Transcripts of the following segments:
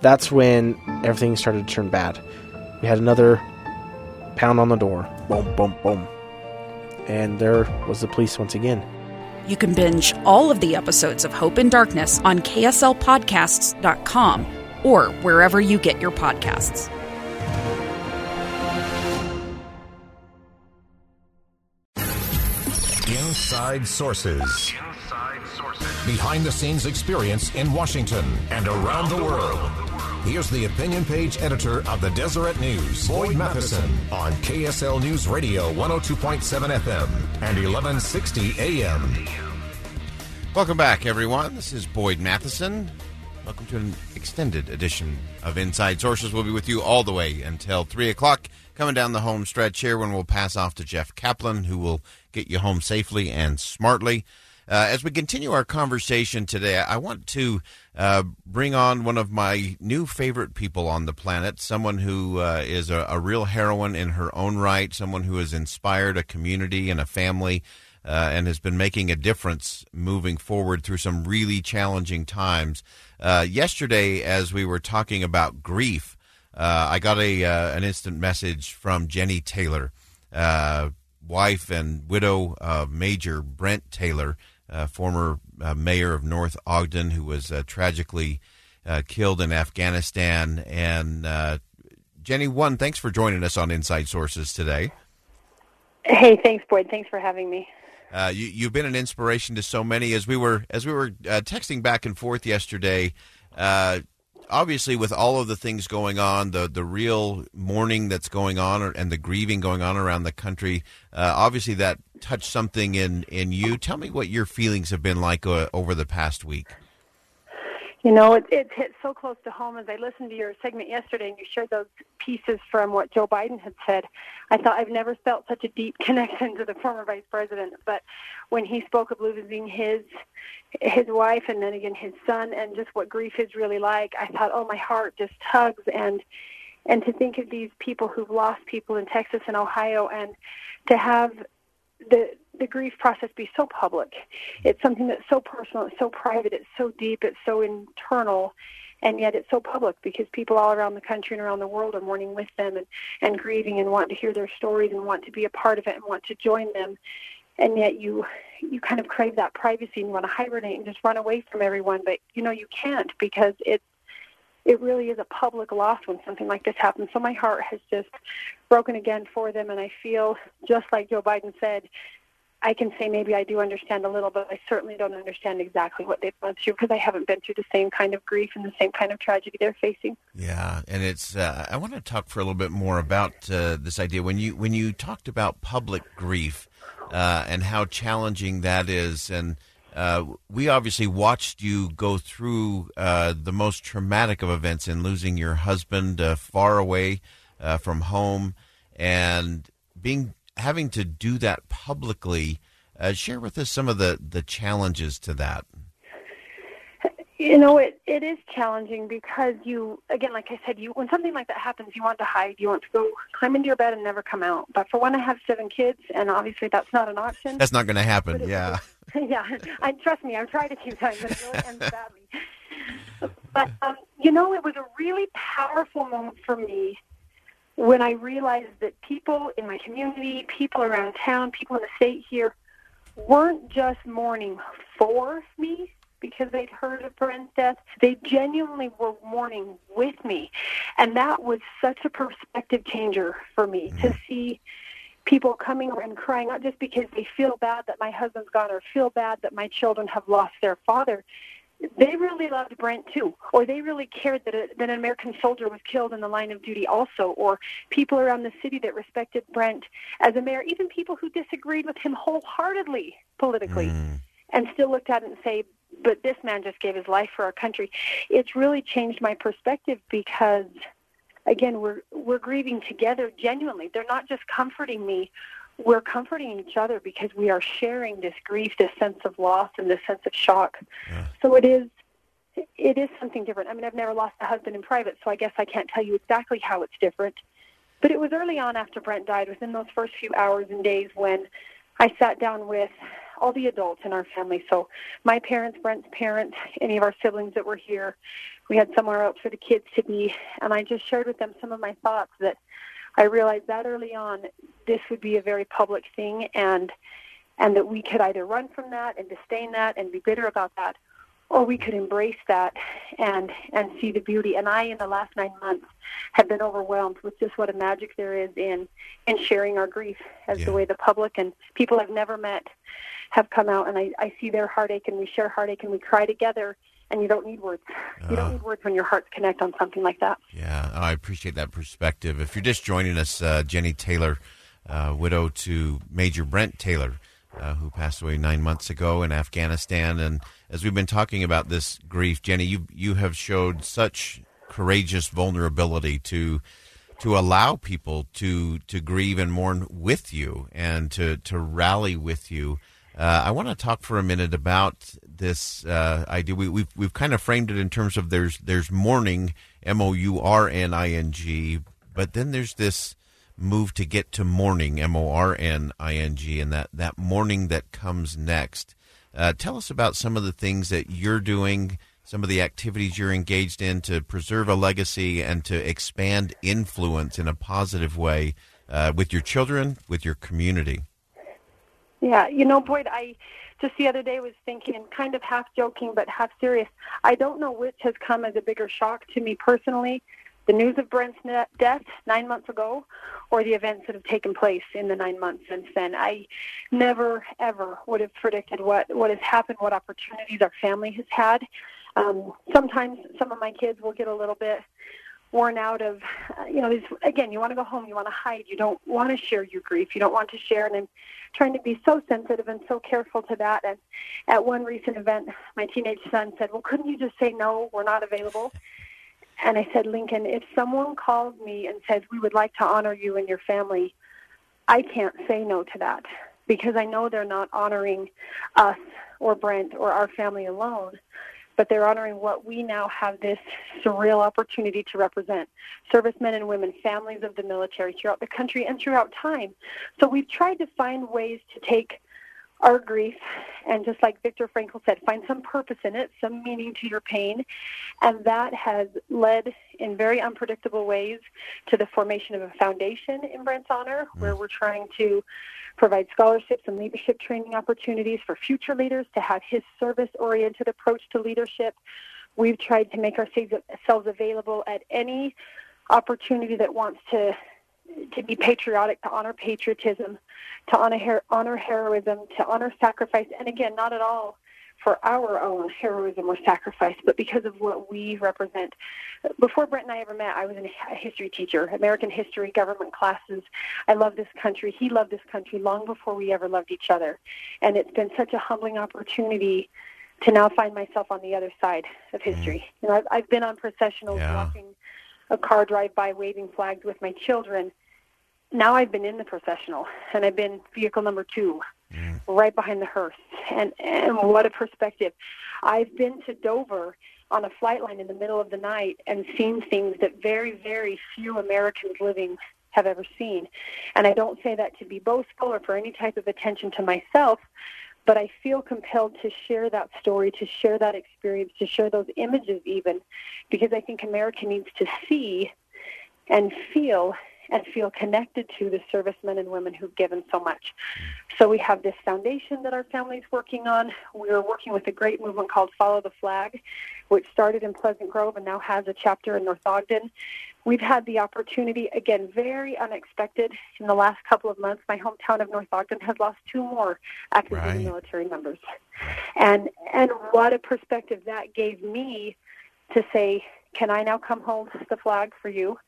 That's when everything started to turn bad. We had another pound on the door. Boom, boom, boom. And there was the police once again. You can binge all of the episodes of Hope and Darkness on KSLPodcasts.com or wherever you get your podcasts. Inside Sources. Behind the scenes experience in Washington and around the world. Here's the opinion page editor of the Deseret News, Boyd Matheson, on KSL News Radio 102.7 FM and 1160 AM. Welcome back, everyone. This is Boyd Matheson. Welcome to an extended edition of Inside Sources. We'll be with you all the way until 3 o'clock, coming down the home stretch here when we'll pass off to Jeff Kaplan, who will get you home safely and smartly. Uh, as we continue our conversation today, I want to uh, bring on one of my new favorite people on the planet, someone who uh, is a, a, real heroine in her own right, someone who has inspired a community and a family. Uh, and has been making a difference moving forward through some really challenging times. Uh, yesterday, as we were talking about grief, uh, I got a an instant message from Jenny Taylor, wife and widow of Major Brent Taylor, uh, former uh, mayor of North Ogden, who was uh, tragically uh, killed in Afghanistan. And uh, Jenny, one, thanks for joining us on Inside Sources today. Hey, thanks, Boyd. Thanks for having me. Uh, you, have been an inspiration to so many. As we were as we were texting back and forth yesterday, obviously with all of the things going on, the the real mourning that's going on, and the grieving going on around the country, uh, obviously that touched something in in you. Tell me what your feelings have been like uh, over the past week. You know, it, it hit so close to home as I listened to your segment yesterday and you shared those pieces from what Joe Biden had said. I thought I've never felt such a deep connection to the former vice president. But when he spoke of losing his his wife and then again his son and just what grief is really like, I thought, oh, my heart just tugs and and to think of these people who've lost people in Texas and Ohio and to have the the grief process be so public. It's something that's so personal, it's so private, it's so deep, it's so internal, and yet it's so public because people all around the country and around the world are mourning with them and, and grieving and want to hear their stories and want to be a part of it and want to join them. And yet you you kind of crave that privacy and you want to hibernate and just run away from everyone, but you know you can't because it's it really is a public loss when something like this happens. So my heart has just broken again for them, and I feel just like Joe Biden said, I can say maybe I do understand a little, but I certainly don't understand exactly what they've gone through because I haven't been through the same kind of grief and the same kind of tragedy they're facing. Yeah, and it's. Uh, I want to talk for a little bit more about uh, this idea when you when you talked about public grief uh, and how challenging that is, and uh, we obviously watched you go through uh, the most traumatic of events in losing your husband uh, far away from home and being having to do that publicly, uh, share with us some of the, the challenges to that. You know, it, it is challenging because you, again, like I said, you when something like that happens, you want to hide, you want to go climb into your bed and never come out. But for one, I have seven kids, and obviously that's not an option. That's not going to happen. Yeah. yeah, I trust me. I've tried a few times, and it really ends badly. But um, you know, it was a really powerful moment for me when I realized that people in my community, people around town, people in the state here, weren't just mourning for me because they'd heard of Brent's death. They genuinely were mourning with me. And that was such a perspective changer for me to mm-hmm. see people coming and crying, not just because they feel bad that my husband's gone or feel bad that my children have lost their father, they really loved Brent too, or they really cared that, a, that an American soldier was killed in the line of duty also, or people around the city that respected Brent as a mayor, even people who disagreed with him wholeheartedly politically, mm. and still looked at it and say, but this man just gave his life for our country. It's really changed my perspective because again, we're we're grieving together genuinely. They're not just comforting me. We're comforting each other because we are sharing this grief, this sense of loss, and this sense of shock. Yeah. So it is it is something different. I mean, I've never lost a husband in private, so I guess I can't tell you exactly how it's different. But it was early on after Brent died, within those first few hours and days, when I sat down with all the adults in our family. So my parents, Brent's parents, any of our siblings that were here. We had somewhere else for the kids to be, and I just shared with them some of my thoughts that I realized that early on this would be a very public thing, and and that we could either run from that and disdain that and be bitter about that, or we could embrace that and and see the beauty. And I, in the last nine months, have been overwhelmed with just what a magic there is in in sharing our grief as yeah. the way the public and people I've never met have come out, and I, I see their heartache, and we share heartache, and we cry together. And you don't need words. You uh, don't need words when your hearts connect on something like that. Yeah, I appreciate that perspective. If you're just joining us, uh, Jenny Taylor, uh, widow to Major Brent Taylor, uh, who passed away nine months ago in Afghanistan. And as we've been talking about this grief, Jenny, you you have showed such courageous vulnerability to to allow people to to grieve and mourn with you and to to rally with you. Uh, I want to talk for a minute about this uh, idea. We, we've we've kind of framed it in terms of there's there's mourning, M O U R N I N G, but then there's this move to get to mourning, M O R N I N G, and that, that mourning that comes next. Uh, tell us about some of the things that you're doing, some of the activities you're engaged in to preserve a legacy and to expand influence in a positive way uh, with your children, with your community. Yeah, you know, Boyd, I just the other day was thinking, kind of half joking but half serious. I don't know which has come as a bigger shock to me personally the news of Brent's death nine months ago or the events that have taken place in the nine months since then. I never, ever would have predicted what, what has happened, what opportunities our family has had. Um, sometimes some of my kids will get a little bit worn out of, uh, you know, again, you want to go home, you want to hide, you don't want to share your grief, you don't want to share, and I'm trying to be so sensitive and so careful to that. And at one recent event, my teenage son said, well, couldn't you just say no, we're not available? And I said, Lincoln, if someone calls me and says, we would like to honor you and your family, I can't say no to that because I know they're not honoring us or Brent or our family alone, but they're honoring what we now have this surreal opportunity to represent servicemen and women, families of the military throughout the country and throughout time. So we've tried to find ways to take our grief and just like Viktor Frankl said, find some purpose in it, some meaning to your pain. And that has led in very unpredictable ways to the formation of a foundation in Brent's honor, mm. where we're trying to provide scholarships and leadership training opportunities for future leaders to have his service oriented approach to leadership. We've tried to make ourselves available at any opportunity that wants to to be patriotic, to honor patriotism, to honor, her- honor heroism, to honor sacrifice, and again, not at all for our own heroism or sacrifice, but because of what we represent. Before Brent and I ever met, I was a history teacher, American history, government classes. I love this country. He loved this country long before we ever loved each other. And it's been such a humbling opportunity to now find myself on the other side of history. Mm. You know, I've, I've been on processionals yeah. watching a car drive by waving flags with my children. Now I've been in the processional, and I've been vehicle number two, mm. right behind the hearse. And, and what a perspective. I've been to Dover on a flight line in the middle of the night and seen things that very, very few Americans living have ever seen. And I don't say that to be boastful or for any type of attention to myself, but I feel compelled to share that story, to share that experience, to share those images even, because I think America needs to see and feel and feel connected to the servicemen and women who've given so much. So we have this foundation that our family's working on. We're working with a great movement called Follow the Flag, which started in Pleasant Grove and now has a chapter in North Ogden. We've had the opportunity, again, very unexpected in the last couple of months. My hometown of North Ogden has lost two more active right. military members. And, and what a perspective that gave me to say, can I now come hold the flag for you?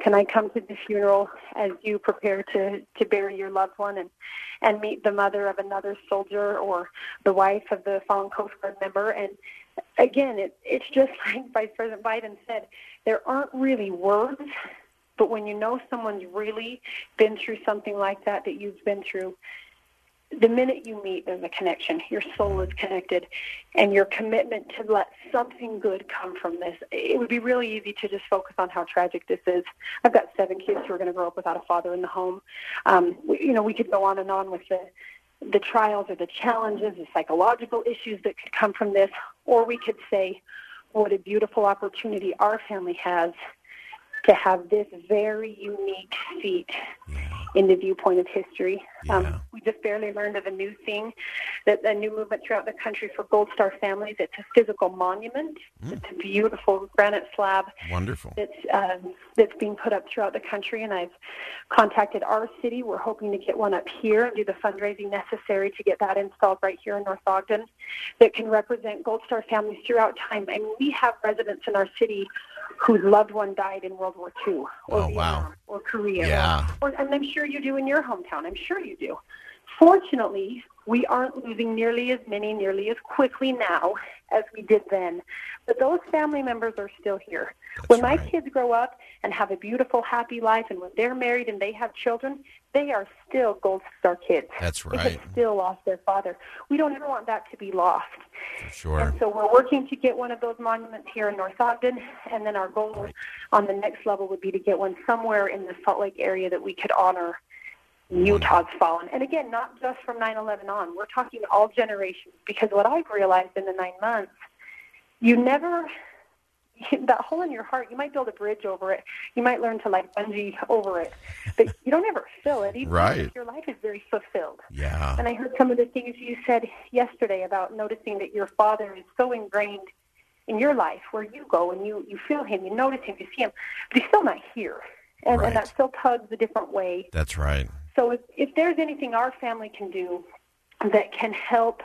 Can I come to the funeral as you prepare to, to bury your loved one and, and meet the mother of another soldier or the wife of the fallen Coast Guard member? And again, it, it's just like Vice President Biden said, there aren't really words, but when you know someone's really been through something like that that you've been through, the minute you meet, there's a connection. Your soul is connected, and your commitment to let something good come from this. It would be really easy to just focus on how tragic this is. I've got seven kids who are going to grow up without a father in the home. Um, we, you know, we could go on and on with the the trials or the challenges, the psychological issues that could come from this, or we could say, what a beautiful opportunity our family has to have this very unique feat yeah. In the viewpoint of history. Yeah. Um, we just barely learned of a new thing, that a new movement throughout the country for Gold Star families. It's a physical monument. Mm. It's a beautiful granite slab. Wonderful. That's um, that's being put up throughout the country, and I've contacted our city. We're hoping to get one up here and do the fundraising necessary to get that installed right here in North Ogden, that can represent Gold Star families throughout time. I mean, we have residents in our city whose loved one died in World War II or oh, Vietnam wow. or Korea. Yeah. Or, and I'm sure you do in your hometown. I'm sure you do. Fortunately, we aren't losing nearly as many, nearly as quickly now as we did then. But those family members are still here. That's when right. my kids grow up and have a beautiful, happy life, and when they're married and they have children, they are still Gold Star kids. That's right. They still lost their father. We don't ever want that to be lost. For sure. And so we're working to get one of those monuments here in North Ogden, and then our goal on the next level would be to get one somewhere in the Salt Lake area that we could honor Utah's fallen. And again, not just from 9/11 on. We're talking all generations because what I've realized in the nine months, you never that hole in your heart, you might build a bridge over it. You might learn to like bungee over it, but you don't ever fill it. Even right. Your life is very fulfilled. Yeah. And I heard some of the things you said yesterday about noticing that your father is so ingrained in your life, where you go and you you feel him, you notice him, you see him, but he's still not here, and, right. and that still tugs a different way. That's right. So if if there's anything our family can do that can help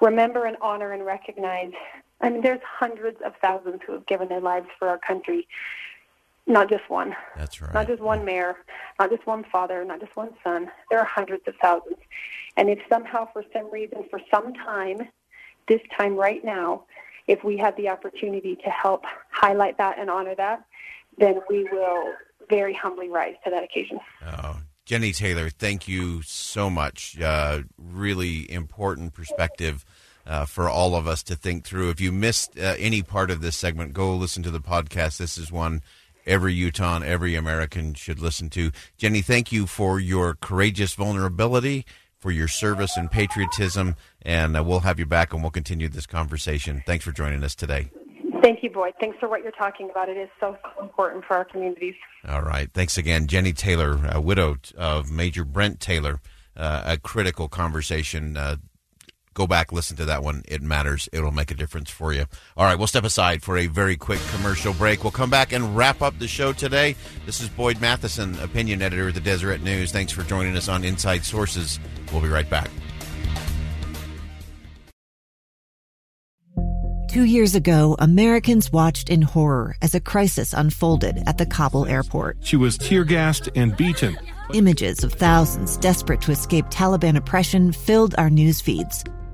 remember and honor and recognize I mean, there's hundreds of thousands who have given their lives for our country. Not just one. That's right. Not just one mayor, not just one father, not just one son. There are hundreds of thousands. And if somehow, for some reason, for some time, this time right now, if we have the opportunity to help highlight that and honor that, then we will very humbly rise to that occasion. Oh, Jenny Taylor, thank you so much. Uh, really important perspective uh, for all of us to think through. If you missed uh, any part of this segment, go listen to the podcast. This is one every Utah, every American should listen to. Jenny, thank you for your courageous vulnerability, for your service and patriotism, and uh, we'll have you back and we'll continue this conversation. Thanks for joining us today. Thank you, Boyd. Thanks for what you're talking about. It is so important for our communities. All right. Thanks again. Jenny Taylor, widow of Major Brent Taylor, uh, a critical conversation uh, go back, listen to that one. It matters. It'll make a difference for you. All right, we'll step aside for a very quick commercial break. We'll come back and wrap up the show today. This is Boyd Matheson, opinion editor of the Deseret News. Thanks for joining us on Inside Sources. We'll be right back. Two years ago, Americans watched in horror as a crisis unfolded at the Kabul airport. She was tear gassed and beaten. Images of thousands desperate to escape Taliban oppression filled our news feeds.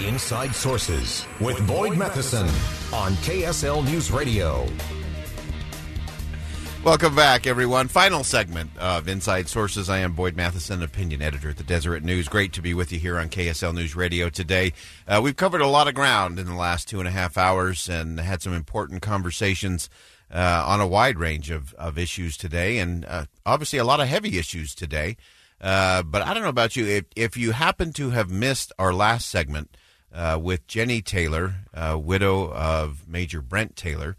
Inside Sources with Boyd Matheson on KSL News Radio. Welcome back, everyone. Final segment of Inside Sources. I am Boyd Matheson, opinion editor at the Deseret News. Great to be with you here on KSL News Radio today. Uh, we've covered a lot of ground in the last two and a half hours and had some important conversations uh, on a wide range of, of issues today, and uh, obviously a lot of heavy issues today. Uh, but I don't know about you. If, if you happen to have missed our last segment uh, with Jenny Taylor, uh, widow of Major Brent Taylor,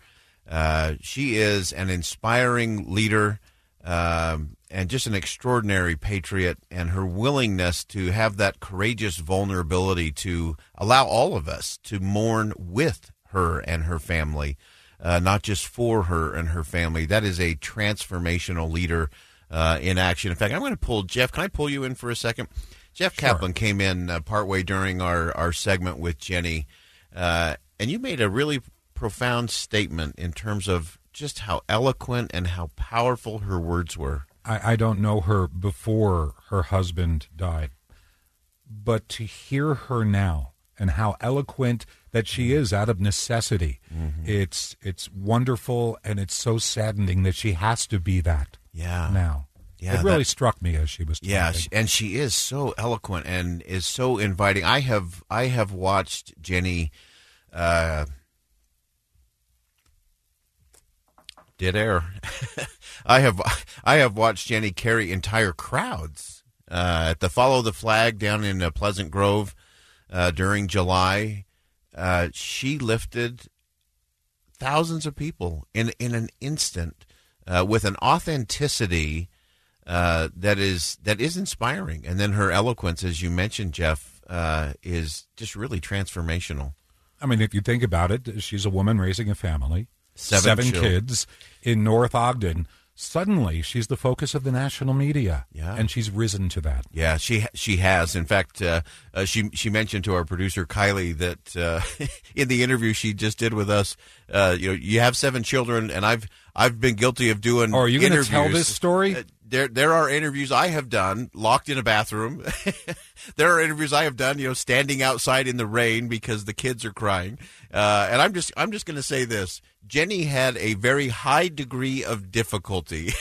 uh, she is an inspiring leader um, and just an extraordinary patriot, and her willingness to have that courageous vulnerability to allow all of us to mourn with her and her family, uh, not just for her and her family. That is a transformational leader uh, in action. In fact, I'm going to pull Jeff. Can I pull you in for a second? Jeff sure. Kaplan came in uh, partway during our, our segment with Jenny, uh, and you made a really profound statement in terms of just how eloquent and how powerful her words were. I, I don't know her before her husband died, but to hear her now and how eloquent that she is out of necessity, mm-hmm. it's it's wonderful and it's so saddening that she has to be that. Yeah. Now. Yeah, it really that, struck me as she was. Talking. Yeah, and she is so eloquent and is so inviting. I have I have watched Jenny uh, Dead air. I have I have watched Jenny carry entire crowds uh, at the Follow the Flag down in uh, Pleasant Grove uh, during July. Uh, she lifted thousands of people in in an instant uh, with an authenticity uh, that is that is inspiring. And then her eloquence, as you mentioned, Jeff, is just really transformational. I mean, if you think about it, she's a woman raising a family seven, seven kids in North Ogden. Suddenly, she's the focus of the national media, yeah. and she's risen to that. Yeah, she she has. In fact, uh, uh, she she mentioned to our producer Kylie that uh, in the interview she just did with us, uh, you know, you have seven children, and I've I've been guilty of doing. Oh, are you going to tell this story? Uh, there there are interviews I have done locked in a bathroom. there are interviews I have done, you know, standing outside in the rain because the kids are crying. Uh, and I'm just I'm just going to say this: Jenny had a very high degree of difficulty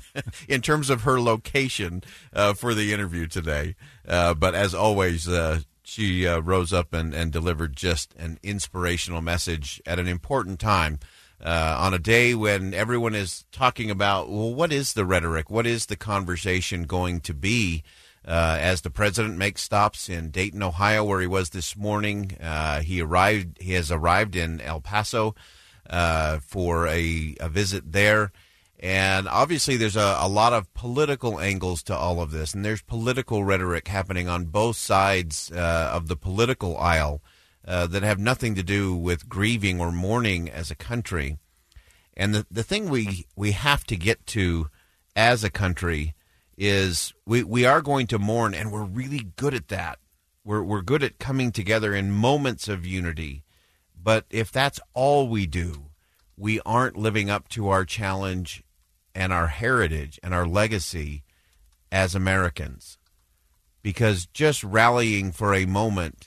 in terms of her location uh, for the interview today. Uh, but as always, uh, she uh, rose up and, and delivered just an inspirational message at an important time. Uh, on a day when everyone is talking about, well, what is the rhetoric? What is the conversation going to be? Uh, as the president makes stops in Dayton, Ohio, where he was this morning, he arrived. He has arrived in El Paso uh, for a, a, visit there. And obviously, there's a, a, lot of political angles to all of this, and there's political rhetoric happening on both sides uh, of the political aisle uh, that have nothing to do with grieving or mourning as a country. And the, the thing we, we have to get to as a country is we, we are going to mourn, and we're really good at that. We're, we're good at coming together in moments of unity but if that's all we do, we aren't living up to our challenge and our heritage and our legacy as Americans. Because just rallying for a moment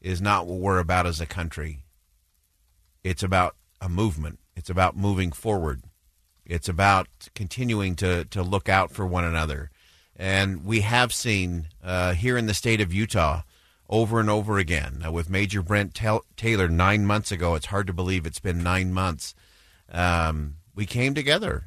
is not what we're about as a country. It's about a movement, it's about moving forward, it's about continuing to, to look out for one another. And we have seen uh, here in the state of Utah over and over again. Now, with Major Brent Taylor nine months ago, it's hard to believe it's been nine months. Um, we came together,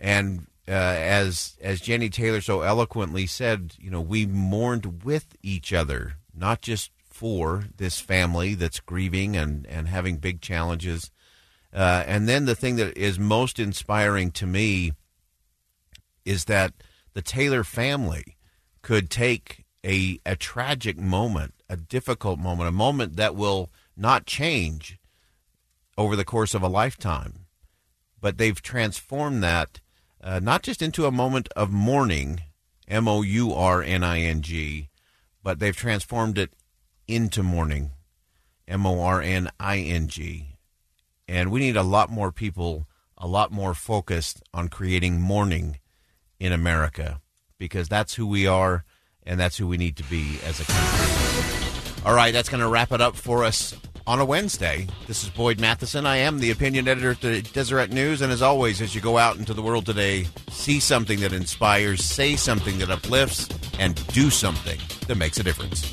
and uh, as as Jenny Taylor so eloquently said, you know, we mourned with each other, not just for this family that's grieving and and having big challenges. Uh, and then the thing that is most inspiring to me is that the Taylor family could take a, a tragic moment, a difficult moment, a moment that will not change over the course of a lifetime. But they've transformed that uh, not just into a moment of mourning, M O U R N I N G, but they've transformed it into mourning, M O R N I N G. And we need a lot more people, a lot more focused on creating mourning in America because that's who we are and that's who we need to be as a country. All right, that's going to wrap it up for us on a Wednesday. This is Boyd Matheson. I am the opinion editor at Deseret News. And as always, as you go out into the world today, see something that inspires, say something that uplifts, and do something that makes a difference.